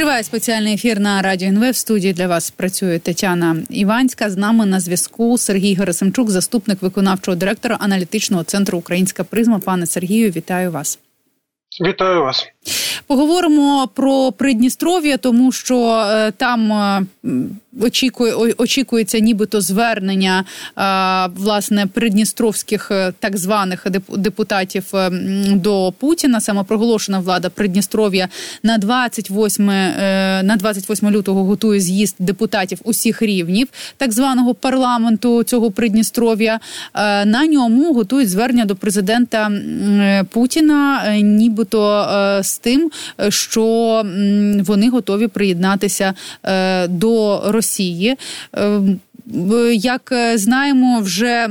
Триває спеціальний ефір на радіо НВ. В студії для вас працює Тетяна Іванська. З нами на зв'язку Сергій Герасимчук, заступник виконавчого директора аналітичного центру Українська призма. Пане Сергію, вітаю вас. Вітаю вас. Поговоримо про Придністров'я, тому що е, там е, очікує очікується, нібито звернення е, власне придністровських так званих депутатів до Путіна. Самопроголошена влада Придністров'я на 28 на 28 лютого готує з'їзд депутатів усіх рівнів так званого парламенту цього Придністров'я. На ньому готують звернення до президента Путіна, нібито з тим, що вони готові приєднатися е, до Росії. Е, як знаємо, вже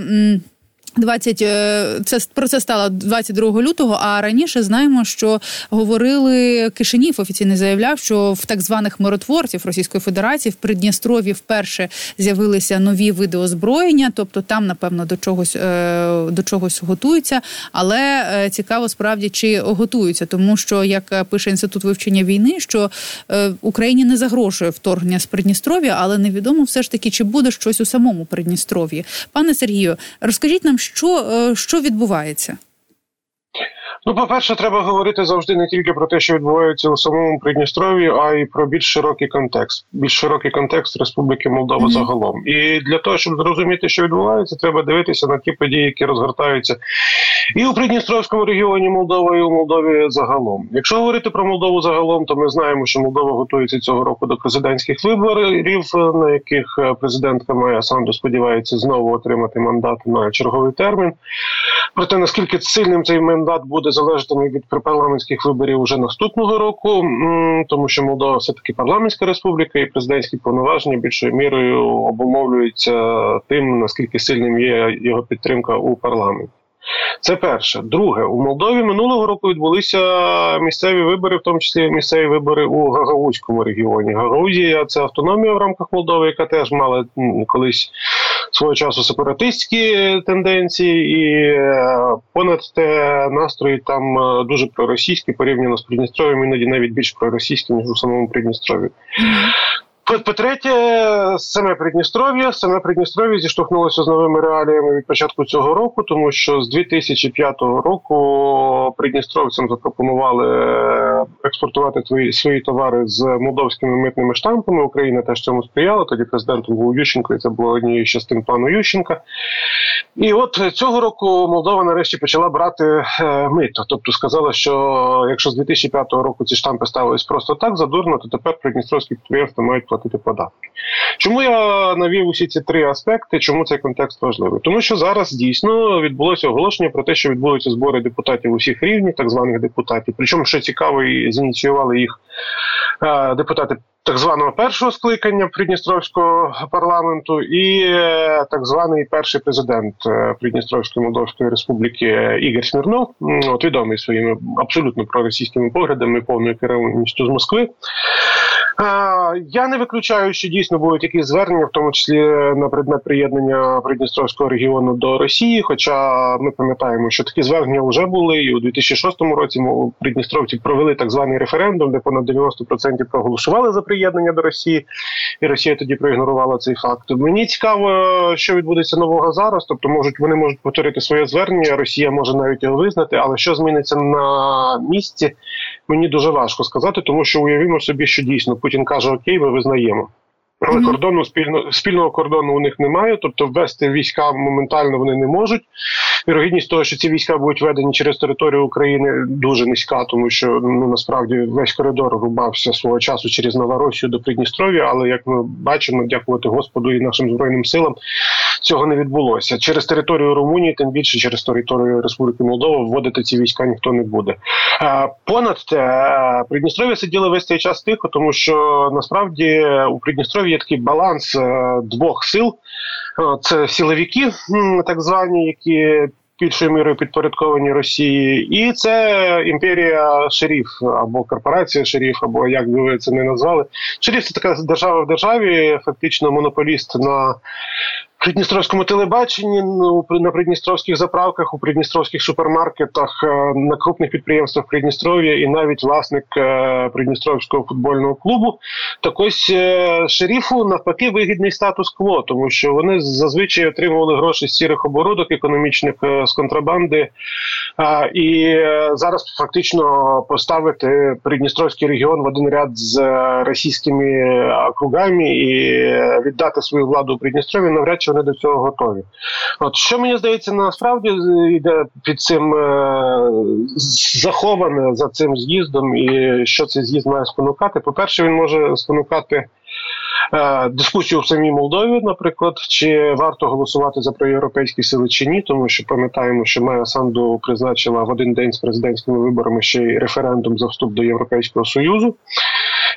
20, е, це про це стало 22 лютого. А раніше знаємо, що говорили Кишинів офіційно заявляв, що в так званих миротворців Російської Федерації в Придністрові вперше з'явилися нові види озброєння, тобто там, напевно, до чогось е, до чогось готуються. Але е, цікаво справді чи готуються, тому що як пише інститут вивчення війни, що Україні не загрожує вторгнення з Придністров'я, але невідомо все ж таки, чи буде щось у самому Придністров'ї. Пане Сергію, розкажіть нам що, е, що відбувається? Ну, по-перше, треба говорити завжди не тільки про те, що відбувається у самому Придністров'ї, а й про більш широкий контекст, більш широкий контекст Республіки Молдова mm-hmm. загалом. І для того, щоб зрозуміти, що відбувається, треба дивитися на ті події, які розгортаються і у Придністровському регіоні Молдова, і у Молдові загалом. Якщо говорити про Молдову загалом, то ми знаємо, що Молдова готується цього року до президентських виборів, на яких президентка Майя Санду сподівається знову отримати мандат на черговий термін. Проте наскільки сильним цей мандат буде залежатиме від парламентських виборів уже наступного року, тому що Молдова все таки парламентська республіка і президентські повноваження більшою мірою обумовлюються тим, наскільки сильним є його підтримка у парламенті. Це перше. Друге, у Молдові минулого року відбулися місцеві вибори, в тому числі місцеві вибори у Гагаузькому регіоні. Гагаузія це автономія в рамках Молдови, яка теж мала колись свого часу сепаратистські тенденції, і е, понад те настрої там е, дуже проросійські порівняно з Придністров'ям, іноді навіть більш проросійські, ніж у самому Придністрові. По-третє, саме Придністров'я, саме Придністров'я зіштовхнулося з новими реаліями від початку цього року, тому що з 2005 року придністровцям запропонували експортувати свої свої товари з молдовськими митними штампами. Україна теж цьому сприяла. Тоді президентом був Ющенко, і це було однією з частин плану Ющенка. І от цього року Молдова нарешті почала брати е, мито. Тобто сказала, що якщо з 2005 року ці штампи ставились просто так задурно, то тепер придністровські підприємства мають платити податки. Чому я навів усі ці три аспекти? Чому цей контекст важливий? Тому що зараз дійсно відбулося оголошення про те, що відбудуться збори депутатів усіх рівнів, так званих депутатів. Причому що цікаво, і зініціювали їх е, депутати так званого першого скликання Придністровського парламенту, і е, так званий перший президент е, Придністровської Молдовської Республіки Ігор Смірнов, от відомий своїми абсолютно проросійськими поглядами, повною керівністю з Москви. Я не виключаю, що дійсно будуть якісь звернення, в тому числі на предмет приєднання Придністровського регіону до Росії. Хоча ми пам'ятаємо, що такі звернення вже були, і у 2006 році Придністровці провели так званий референдум, де понад 90% проголосували за приєднання до Росії, і Росія тоді проігнорувала цей факт. Мені цікаво, що відбудеться нового зараз. Тобто, можуть вони можуть повторити своє звернення. Росія може навіть його визнати, але що зміниться на місці, мені дуже важко сказати, тому що уявімо собі, що дійсно Путін каже: Окей, ми визнаємо. Але кордону спільно спільного кордону у них немає, тобто ввести війська моментально вони не можуть. Вірогідність того, що ці війська будуть введені через територію України, дуже низька, тому що ну насправді весь коридор рубався свого часу через Новоросію до Придністров'я. Але як ми бачимо, дякувати Господу і нашим збройним силам цього не відбулося. Через територію Румунії, тим більше через територію Республіки Молдова, вводити ці війська ніхто не буде. Понад те Придністров'я сиділи весь цей час тихо, тому що насправді у Придністров'ї є такий баланс е, двох сил. Це силовики, так звані, які більшою мірою підпорядковані Росії, і це імперія шеріф або корпорація шеріф, або як би ви це не назвали. Шеріф це така держава в державі, фактично монополіст на Придністровському телебаченні, ну на придністровських заправках, у придністровських супермаркетах, е, на крупних підприємствах Придністров'я і навіть власник е, Придністровського футбольного клубу. Так ось е, шерифу навпаки вигідний статус-кво, тому що вони зазвичай отримували гроші з сірих оборудок економічних з контрабанди. І зараз фактично поставити Придністровський регіон в один ряд з російськими округами і віддати свою владу у Придністров'ї навряд чи вони до цього готові. От що мені здається, насправді йде під цим е, заховане за цим з'їздом, і що цей з'їзд має спонукати. По перше, він може спонукати. Е, дискусію в самій Молдові, наприклад, чи варто голосувати за проєвропейські сили чи ні, тому що пам'ятаємо, що Майя Санду призначила в один день з президентськими виборами ще й референдум за вступ до Європейського союзу.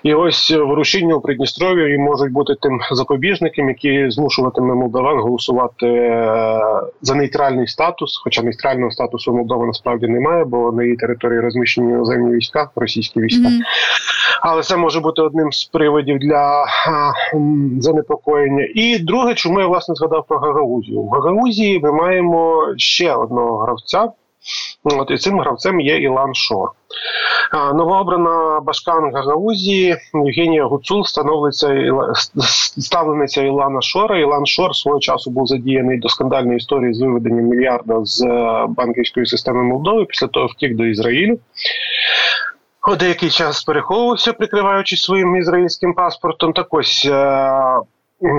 І ось ворушіння у Придністров'ї можуть бути тим запобіжником, які змушуватиме молдаван голосувати е, за нейтральний статус. Хоча нейтрального статусу Молдова насправді немає, бо на її території розміщені іноземні війська, російські війська. Mm-hmm. Але це може бути одним з приводів для а, занепокоєння. І друге, чому я власне згадав про Гагаузію. В Гагаузії ми маємо ще одного гравця. От І цим гравцем є Ілан Шор. Новообрана Башкан Гагаузії Євгенія Гуцул становиться ставлениця Ілана Шора. Ілан Шор свого часу був задіяний до скандальної історії з виведенням мільярда з е, банківської системи Молдови. Після того втік до Ізраїлю. Деякий час переховувався, прикриваючись своїм ізраїльським паспортом. Так ось е,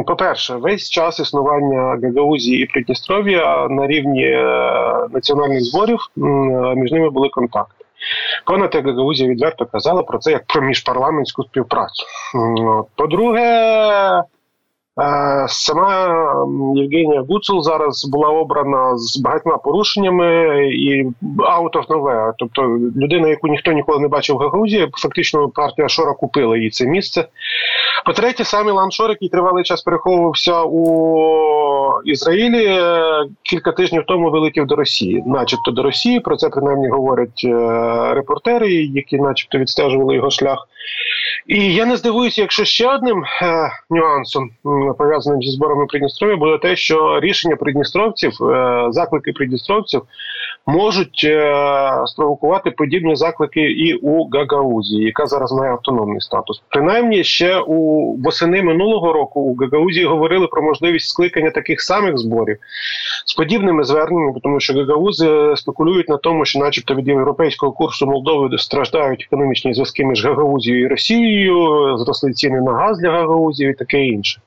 по-перше, весь час існування Гагаузії і Придністров'я на рівні е, національних зборів між ними були контакти. Понад Гагаузія відверто казала про це як про міжпарламентську співпрацю. По-друге, Е, сама Євгенія Гуцул зараз була обрана з багатьма порушеннями і out of nowhere. Тобто людина, яку ніхто ніколи не бачив в Гагаузії, фактично партія Шора купила їй це місце. По-третє, сам Ілан Шор, який тривалий час переховувався у Ізраїлі, е, кілька тижнів тому вилетів до Росії, начебто до Росії. Про це принаймні говорять е, репортери, які, начебто, відстежували його шлях. І я не здивуюся, якщо ще одним е, нюансом пов'язаним зі зборами Придністров'я буде те, що рішення придністровців, е, заклики придністровців можуть е, спровокувати подібні заклики і у Гагаузії, яка зараз має автономний статус. Принаймні, ще у восени минулого року у Гагаузії говорили про можливість скликання таких самих зборів з подібними зверненнями, тому що Гагаузи спекулюють на тому, що, начебто, від європейського курсу Молдови страждають економічні зв'язки між Гагаузією і Росією, зросли ціни на газ для Гагаузії і таке інше.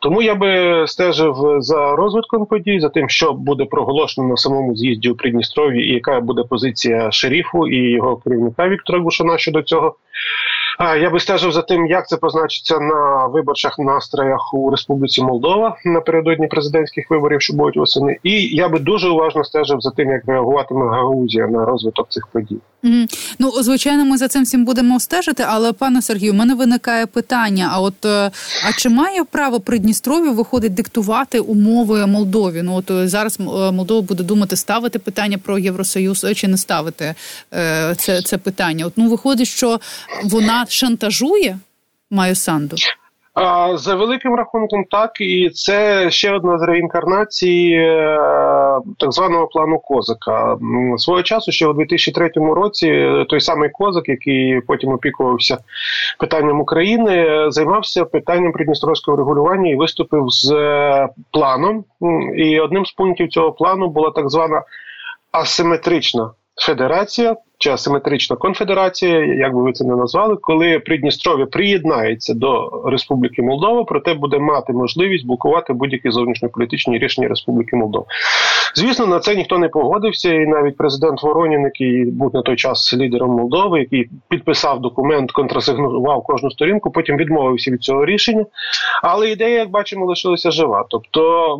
Тому я би стежив за розвитком подій, за тим, що буде проголошено на самому з'їзді у Придністров'ї, і яка буде позиція шерифу і його керівника Віктора Гушана щодо цього. Я би стежив за тим, як це позначиться на виборчих настроях у Республіці Молдова напередодні президентських виборів, що будуть восени. І я би дуже уважно стежив за тим, як реагуватиме Гаузія на розвиток цих подій. Mm. Ну звичайно, ми за цим всім будемо стежити. Але пане Сергію, у мене виникає питання: а от е, а чи має право Придністров'я виходить диктувати умови Молдові? Ну от е, зараз е, Молдова буде думати, ставити питання про Євросоюз чи не ставити це це питання? От ну виходить, що вона шантажує Маю Санду? За великим рахунком, так і це ще одна з реінкарнацій е, так званого плану Козака. Свого часу, ще у 2003 році, той самий Козак, який потім опікувався питанням України, займався питанням придністровського регулювання і виступив з е, планом. І одним з пунктів цього плану була так звана асиметрична федерація чи асиметрична конфедерація, як би ви це не назвали, коли Придністров'я приєднається до Республіки Молдова, проте буде мати можливість блокувати будь-які зовнішньополітичні рішення Республіки Молдова. Звісно, на це ніхто не погодився, і навіть президент Воронін, який був на той час лідером Молдови, який підписав документ, контрасигнував кожну сторінку, потім відмовився від цього рішення. Але ідея, як бачимо, лишилася жива. Тобто,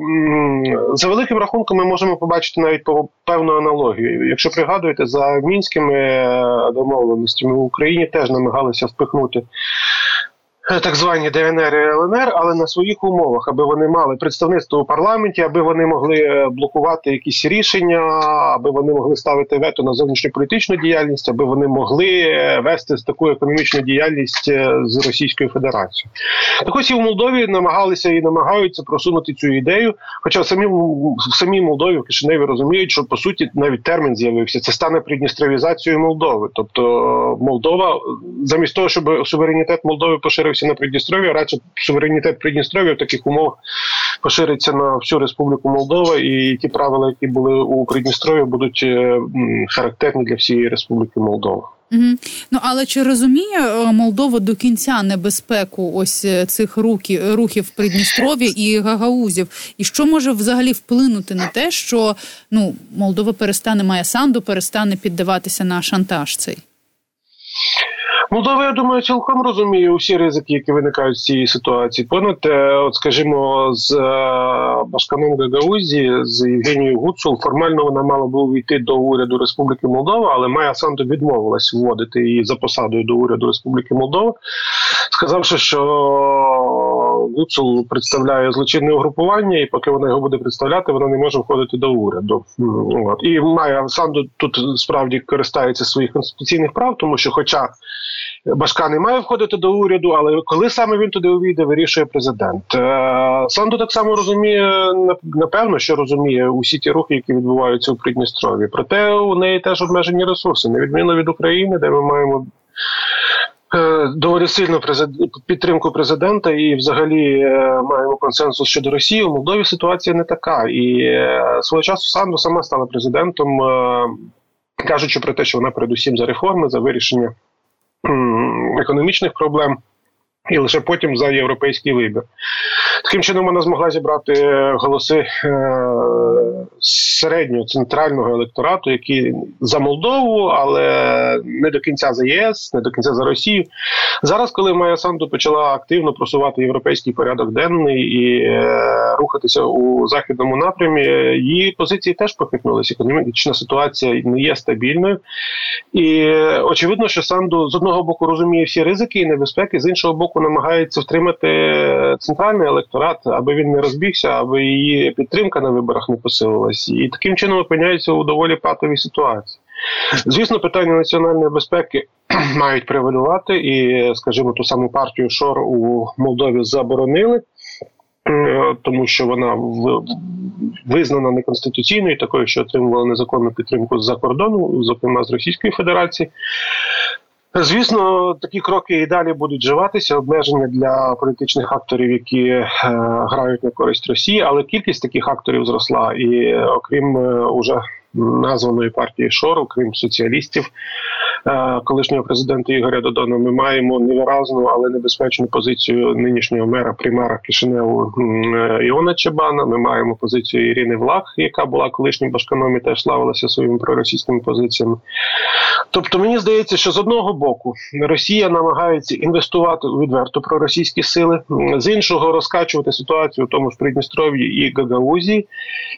за великим рахунком, ми можемо побачити навіть певну аналогію. Якщо пригадуєте, за мінськими домовленостями в Україні теж намагалися впихнути Е, так звані ДНР і ЛНР, але на своїх умовах, аби вони мали представництво у парламенті, аби вони могли е, блокувати якісь рішення, аби вони могли ставити вето на зовнішньополітичну діяльність, аби вони могли е, вести таку економічну діяльність з Російською Федерацією. Так ось і в Молдові намагалися і намагаються просунути цю ідею. Хоча в самій в самій Молдові в Кишиневі розуміють, що по суті навіть термін з'явився. Це стане придністровізацією Молдови. Тобто Молдова, замість того, щоб суверенітет Молдови поширився поширився на Придністров'я, радше суверенітет Придністров'я в таких умовах пошириться на всю Республіку Молдова, і ті правила, які були у Придністров'ї, будуть е, характерні для всієї Республіки Молдова. Угу. Ну але чи розуміє е, Молдова до кінця небезпеку ось е, цих рухів рухів Придністров'я і Гагаузів? І що може взагалі вплинути на те, що ну Молдова перестане має санду, перестане піддаватися на шантаж цей? Молдова, я думаю, цілком розуміє усі ризики, які виникають з цієї ситуації. Понад, от скажімо, з е, Башканом Гагаузі, з Євгенією Гуцул, формально вона мала би увійти до уряду Республіки Молдова, але Майя Санду відмовилась вводити її за посадою до уряду Республіки Молдова, сказавши, що Гуцул представляє злочинне угрупування, і поки вона його буде представляти, вона не може входити до уряду. От. І Майя Санду тут справді користається своїх конституційних прав, тому що, хоча Башка не має входити до уряду, але коли саме він туди увійде, вирішує президент. Е, Санду так само розуміє, напевно, що розуміє усі ті рухи, які відбуваються у Придністрові. Проте у неї теж обмежені ресурси, на відміну від України, де ми маємо. Е, доволі сильну підтримку президента, і взагалі е, маємо консенсус щодо Росії. У Молдові ситуація не така. І свого часу Санду сама стала президентом, кажучи про те, що вона передусім за реформи, за вирішення економічних проблем. І лише потім за європейський вибір. Таким чином вона змогла зібрати голоси е, середнього центрального електорату, які за Молдову, але не до кінця за ЄС, не до кінця за Росію. Зараз, коли Майя Санду почала активно просувати європейський порядок денний і е, рухатися у західному напрямі, її позиції теж похитнулися. Економічна ситуація не є стабільною, і очевидно, що Санду з одного боку розуміє всі ризики і небезпеки, з іншого боку, намагається втримати центральний електорат, аби він не розбігся, аби її підтримка на виборах не посилилась, і таким чином опиняється у доволі патовій ситуації. Звісно, питання національної безпеки мають превалювати, і, скажімо, ту саму партію Шор у Молдові заборонили. Тому що вона визнана неконституційною, такою, що отримувала незаконну підтримку з-за кордону, зокрема з Російської Федерації. Звісно, такі кроки і далі будуть вживатися обмеження для політичних акторів, які е, грають на користь Росії, але кількість таких акторів зросла, і окрім е, уже названої партії Шор, окрім соціалістів, Е, колишнього президента Ігоря Додона, ми маємо невиразну, але небезпечну позицію нинішнього мера примера Кишиневу е, Іона Чебана. Ми маємо позицію Ірини Влах, яка була колишнім башканом і теж славилася своїми проросійськими позиціями. Тобто, мені здається, що з одного боку Росія намагається інвестувати у відверто проросійські сили, з іншого розкачувати ситуацію у тому ж Придністров'ї і Гагаузі,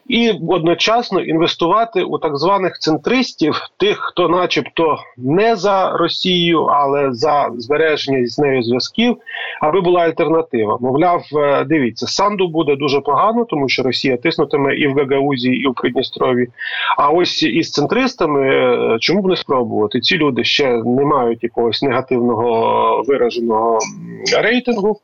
і одночасно інвестувати у так званих центристів, тих, хто, начебто, не за Росію, але за збереження з нею зв'язків, аби була альтернатива. Мовляв, е, дивіться, санду буде дуже погано, тому що Росія тиснутиме і в Гагаузі, і в Придністрові. А ось із центристами е, чому б не спробувати? Ці люди ще не мають якогось негативного вираженого рейтингу.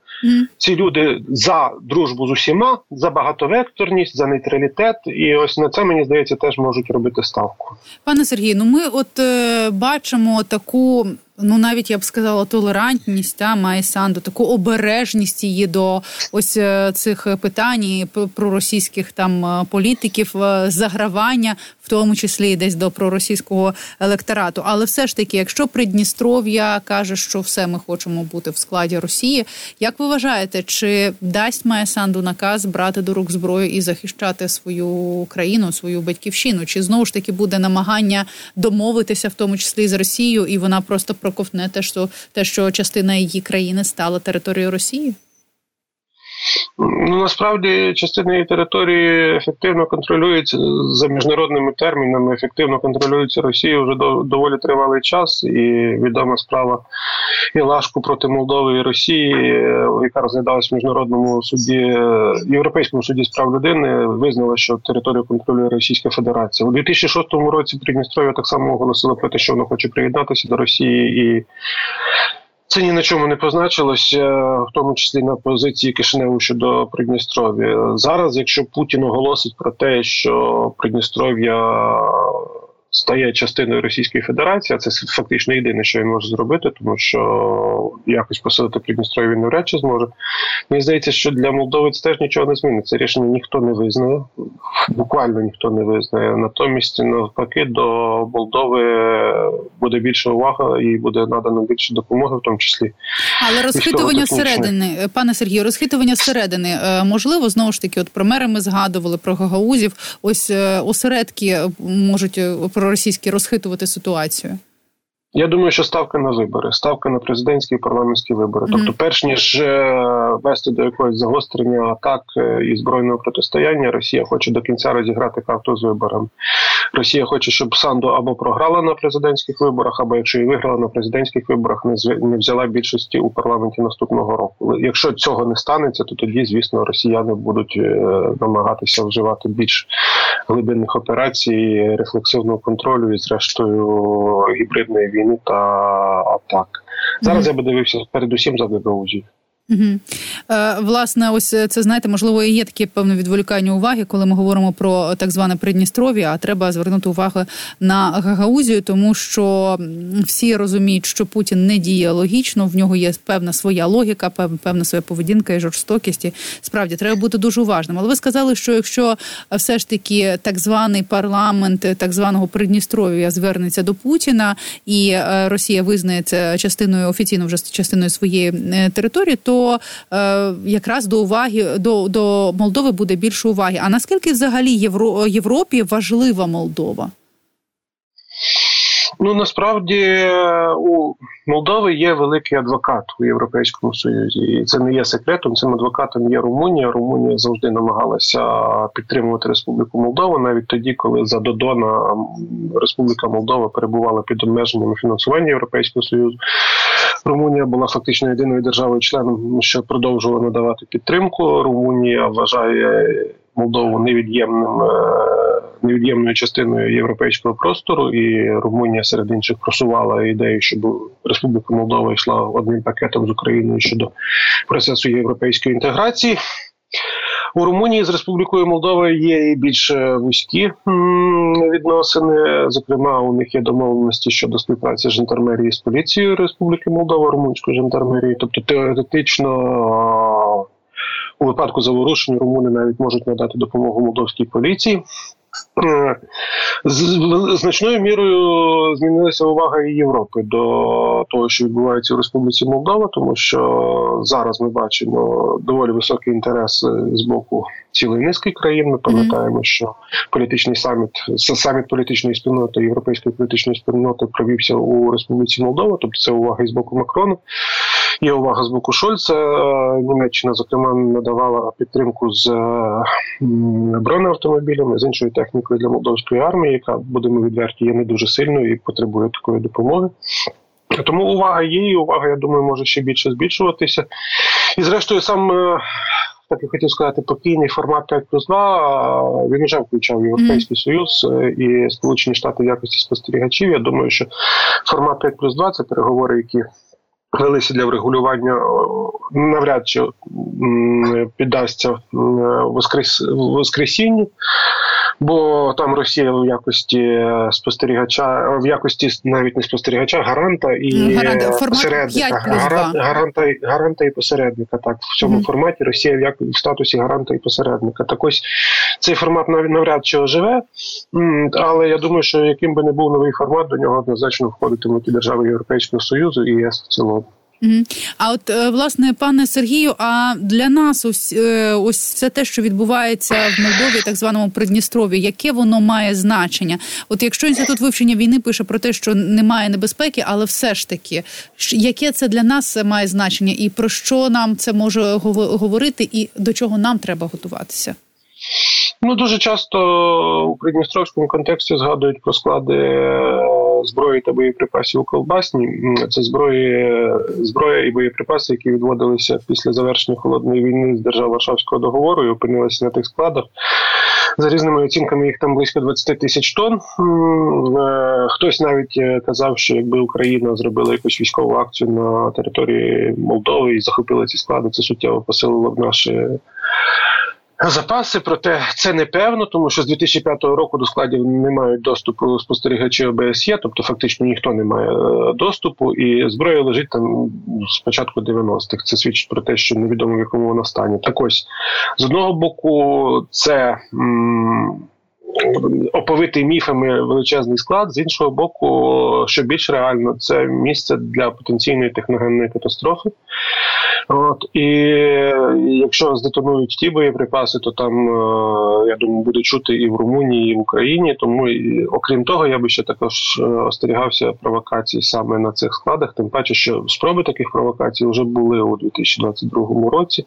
Ці люди за дружбу з усіма, за багатовекторність, за нейтралітет, і ось на це мені здається теж можуть робити ставку, пане Сергію. Ну ми от е, бачимо таку ну навіть я б сказала, толерантність та має санду, таку обережність її до ось е, цих питань проросійських там е, політиків, е, загравання, в тому числі і десь до проросійського електорату. Але все ж таки, якщо Придністров'я каже, що все ми хочемо бути в складі Росії, як ви вважаєте, чи дасть має санду наказ брати до рук зброю і захищати свою країну, свою батьківщину? Чи знову ж таки буде намагання домовитися, в тому числі з Росією, і вона просто про проковтне те, що те, що частина її країни стала територією Росії? Ну насправді частина її території ефективно контролюється за міжнародними термінами. Ефективно контролюється Росією вже доволі тривалий час, і відома справа Ілашку проти Молдови і Росії, яка розглядалась в міжнародному суді Європейському суді з прав людини, визнала, що територію контролює Російська Федерація у 2006 році. Придністров'я так само оголосила про те, що воно хоче приєднатися до Росії і. Це ні на чому не позначилося, в тому числі на позиції Кишиневу щодо Придністров'я. Зараз, якщо Путін оголосить про те, що Придністров'я стає частиною Російської Федерації, а це фактично єдине, що він може зробити, тому що якось посилити Придністров'я він навряд чи зможе. Мені здається, що для Молдови це теж нічого не змінить. Це рішення ніхто не визнає, буквально ніхто не визнає. Натомість, навпаки, до Молдови буде більша увага і буде надано більше допомоги, в тому числі. Але розхитування зсередини, пане Сергію, розхитування зсередини е, можливо знову ж таки, от про мери ми згадували про гагаузів. Ось е, осередки можуть е, проросійські розхитувати ситуацію. Я думаю, що ставка на вибори, ставка на президентські і парламентські вибори. Mm-hmm. Тобто, перш ніж е, вести до якогось загострення атак е, і збройного протистояння, Росія хоче до кінця розіграти карту з виборами. Росія хоче, щоб Санду або програла на президентських виборах, або якщо і виграла на президентських виборах, не не взяла більшості у парламенті наступного року. Якщо цього не станеться, то тоді, звісно, росіяни будуть е, намагатися вживати більш глибинних операцій, рефлексивного контролю і, зрештою, гібридної війни та атак. Зараз mm-hmm. я би дивився передусім за гагаузів. Угу. Е, Власне, ось це знаєте, можливо, і є таке певне відволікання уваги, коли ми говоримо про так зване Придністров'я, а треба звернути увагу на Гагаузію, тому що всі розуміють, що Путін не діє логічно, в нього є певна своя логіка, певна своя поведінка і жорстокість. І Справді треба бути дуже уважним. Але ви сказали, що якщо все ж таки так званий парламент так званого Придністров'я звернеться до Путіна, і е, Росія визнає це частиною офіційно вже частиною своєї е, території, то е, якраз до уваги до до Молдови буде більше уваги. А наскільки взагалі Євро, Європі важлива Молдова? Ну насправді е, у Молдови є великий адвокат у Європейському Союзі, і це не є секретом. Цим адвокатом є Румунія. Румунія завжди намагалася підтримувати Республіку Молдова, навіть тоді, коли за Додона Республіка Молдова перебувала під обмеженнями фінансування Європейського Союзу. Румунія була фактично єдиною державою-членом, що продовжувала надавати підтримку. Румунія вважає Молдову невід'ємним е, невід'ємною частиною європейського простору, і Румунія серед інших просувала ідею, щоб Республіка Молдова йшла одним пакетом з Україною щодо процесу європейської інтеграції. У Румунії з Республікою Молдова є і більш вузькі відносини. Зокрема, у них є домовленості щодо співпраці жандармерії з поліцією Республіки Молдова, румунської жандармерії. Тобто теоретично у випадку заворушень румуни навіть можуть надати допомогу молдовській поліції. Значною мірою змінилася увага і Європи до того, що відбувається в Республіці Молдова, тому що зараз ми бачимо доволі високий інтерес з боку цілої низки країн. Ми пам'ятаємо, що політичний саміт саміт політичної спільноти європейської політичної спільноти провівся у Республіці Молдова, тобто це увага і з боку Макрона. Є увага з боку Шольца. Німеччина, зокрема, надавала підтримку з бронеавтомобілями, з іншою технікою для молдовської армії, яка будемо відверті, є не дуже сильною і потребує такої допомоги. Тому увага є, і увага, я думаю, може ще більше збільшуватися. І, зрештою, сам. Так я хотів сказати, покійний формат 5 плюс 2, він вже включав Європейський mm. Союз е, і Сполучені Штати в якості спостерігачів. Я думаю, що формат 5 плюс 2 – це переговори, які велися для врегулювання навряд чи піддасться воскрес воскресінню бо там Росія в якості спостерігача, в якості навіть не спостерігача, гаранта і гаранта, посередника. Гарант, гаранта, гаранта і посередника. Так, в цьому mm. форматі Росія в, як, в статусі гаранта і посередника. Так ось цей формат навряд чи оживе, але я думаю, що яким би не був новий формат, до нього однозначно входитимуть і держави Європейського Союзу і ЄС в цілому. А от е, власне, пане Сергію, а для нас ось е, ось все те, що відбувається в Молдові, так званому Придністрові, яке воно має значення? От якщо інститут вивчення війни пише про те, що немає небезпеки, але все ж таки, яке це для нас має значення, і про що нам це може говорити, і до чого нам треба готуватися? Ну дуже часто у придністровському контексті згадують про склади е, зброї та боєприпасів у колбасні. Це зброї, зброя і боєприпаси, які відводилися після завершення холодної війни з держав Варшавського договору і опинилися на тих складах. За різними оцінками їх там близько 20 тисяч тонн. Е, хтось навіть е, казав, що якби Україна зробила якусь військову акцію на території Молдови і захопила ці склади, це суттєво посилило б наші запаси, проте це непевно, тому що з 2005 року до складів не мають доступу спостерігачі ОБСЄ, тобто фактично ніхто не має е, доступу, і зброя лежить там з початку 90-х. Це свідчить про те, що невідомо в якому вона стані. Так ось з одного боку, це. М- Оповитий міфами величезний склад з іншого боку, що більш реально, це місце для потенційної техногенної катастрофи. От і якщо здетонують ті боєприпаси, то там е, я думаю буде чути і в Румунії, і в Україні. Тому окрім того, я би ще також е, остерігався провокацій саме на цих складах. Тим паче, що спроби таких провокацій вже були у 2022 році.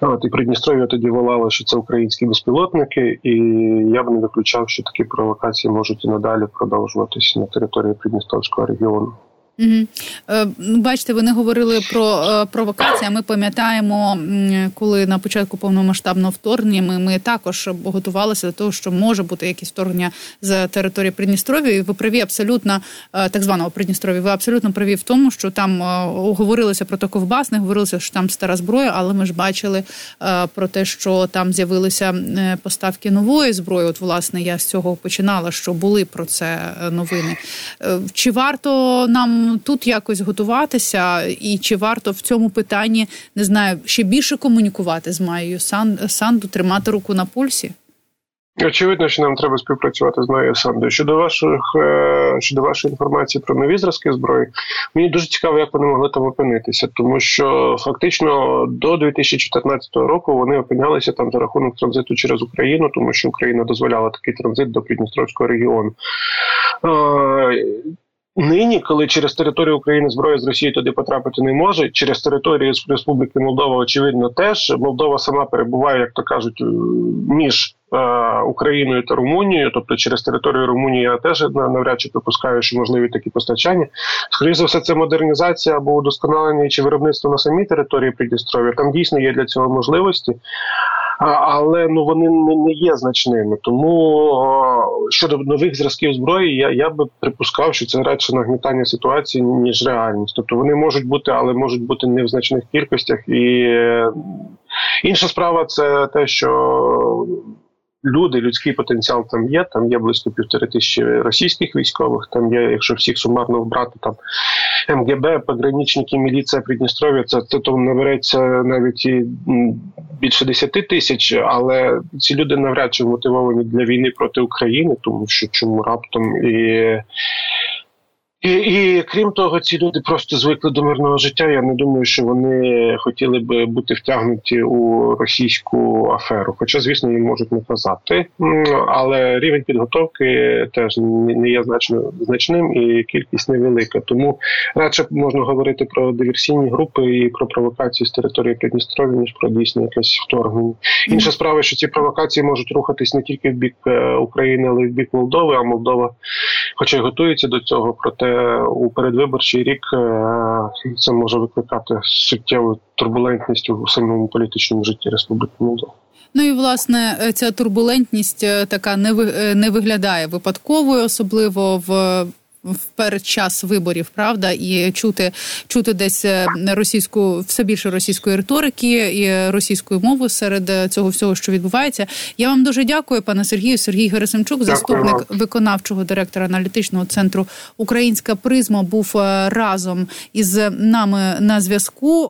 От і Придністров'я тоді волало, що це українські безпілотники, і я б не виключав, що такі провокації можуть і надалі продовжуватися на території Придністровського регіону. Угу. Бачите, вони говорили про е, провокації. Ми пам'ятаємо, коли на початку повномасштабного вторгнення ми, ми також готувалися до того, що може бути якесь вторгнення з території Придністров'я. І Ви праві абсолютно е, так званого Придністров'я. Ви абсолютно праві в тому, що там говорилося про Ковбас, не говорилося, що там стара зброя, але ми ж бачили про те, що там з'явилися поставки нової зброї. От, власне, я з цього починала, що були про це новини. Чи варто нам? Тут якось готуватися, і чи варто в цьому питанні не знаю ще більше комунікувати з Маєю Санду, тримати руку на пульсі? Очевидно, що нам треба співпрацювати з Майєю Сандою. Щодо ваших е, щодо вашої інформації про нові зразки зброї, мені дуже цікаво, як вони могли там опинитися, тому що фактично до 2014 року вони опинялися там за рахунок транзиту через Україну, тому що Україна дозволяла такий транзит до Придністровського регіону. Нині, коли через територію України зброя з Росії туди потрапити не може, через територію Республіки Молдова, очевидно, теж. Молдова сама перебуває, як то кажуть, між е, Україною та Румунією, тобто через територію Румунії я теж навряд чи припускаю, що можливі такі постачання. Скоріше за все, це модернізація або удосконалення чи виробництво на самій території Придністров'я. Там дійсно є для цього можливості але ну вони не є значними. Тому щодо нових зразків зброї, я я би припускав, що це радше нагнітання ситуації ніж реальність. Тобто вони можуть бути, але можуть бути не в значних кількостях. І е, інша справа це те, що люди, людський потенціал там є. Там є близько півтори тисячі російських військових. Там є, якщо всіх сумарно вбрати, там МГБ, пограничники, міліція Придністров'я, це, це то набереться навіть і більше 10 тисяч, але ці люди навряд чи мотивовані для війни проти України, тому що чому раптом і і і крім того, ці люди просто звикли до мирного життя. Я не думаю, що вони хотіли би бути втягнуті у російську аферу. Хоча, звісно, їм можуть не казати. Але рівень підготовки теж не є значно значним і кількість невелика. Тому радше можна говорити про диверсійні групи і про провокації з території Придністров'я, ніж про дійсно якесь вторгнення. Інша справа, що ці провокації можуть рухатись не тільки в бік е, України, але й в бік Молдови. А Молдова, хоча й готується до цього, проте у передвиборчий рік е, це може викликати суттєву турбулентність у самому політичному житті Республіки Молдова. Ну і власне ця турбулентність е, така не е, не виглядає випадковою, особливо в в передчас виборів, правда, і чути чути десь е, російську все більше російської риторики і російської мови серед е, цього всього, що відбувається. Я вам дуже дякую, пане Сергію. Сергій Герасимчук, заступник виконавчого директора аналітичного центру Українська призма, був е, разом із нами на зв'язку.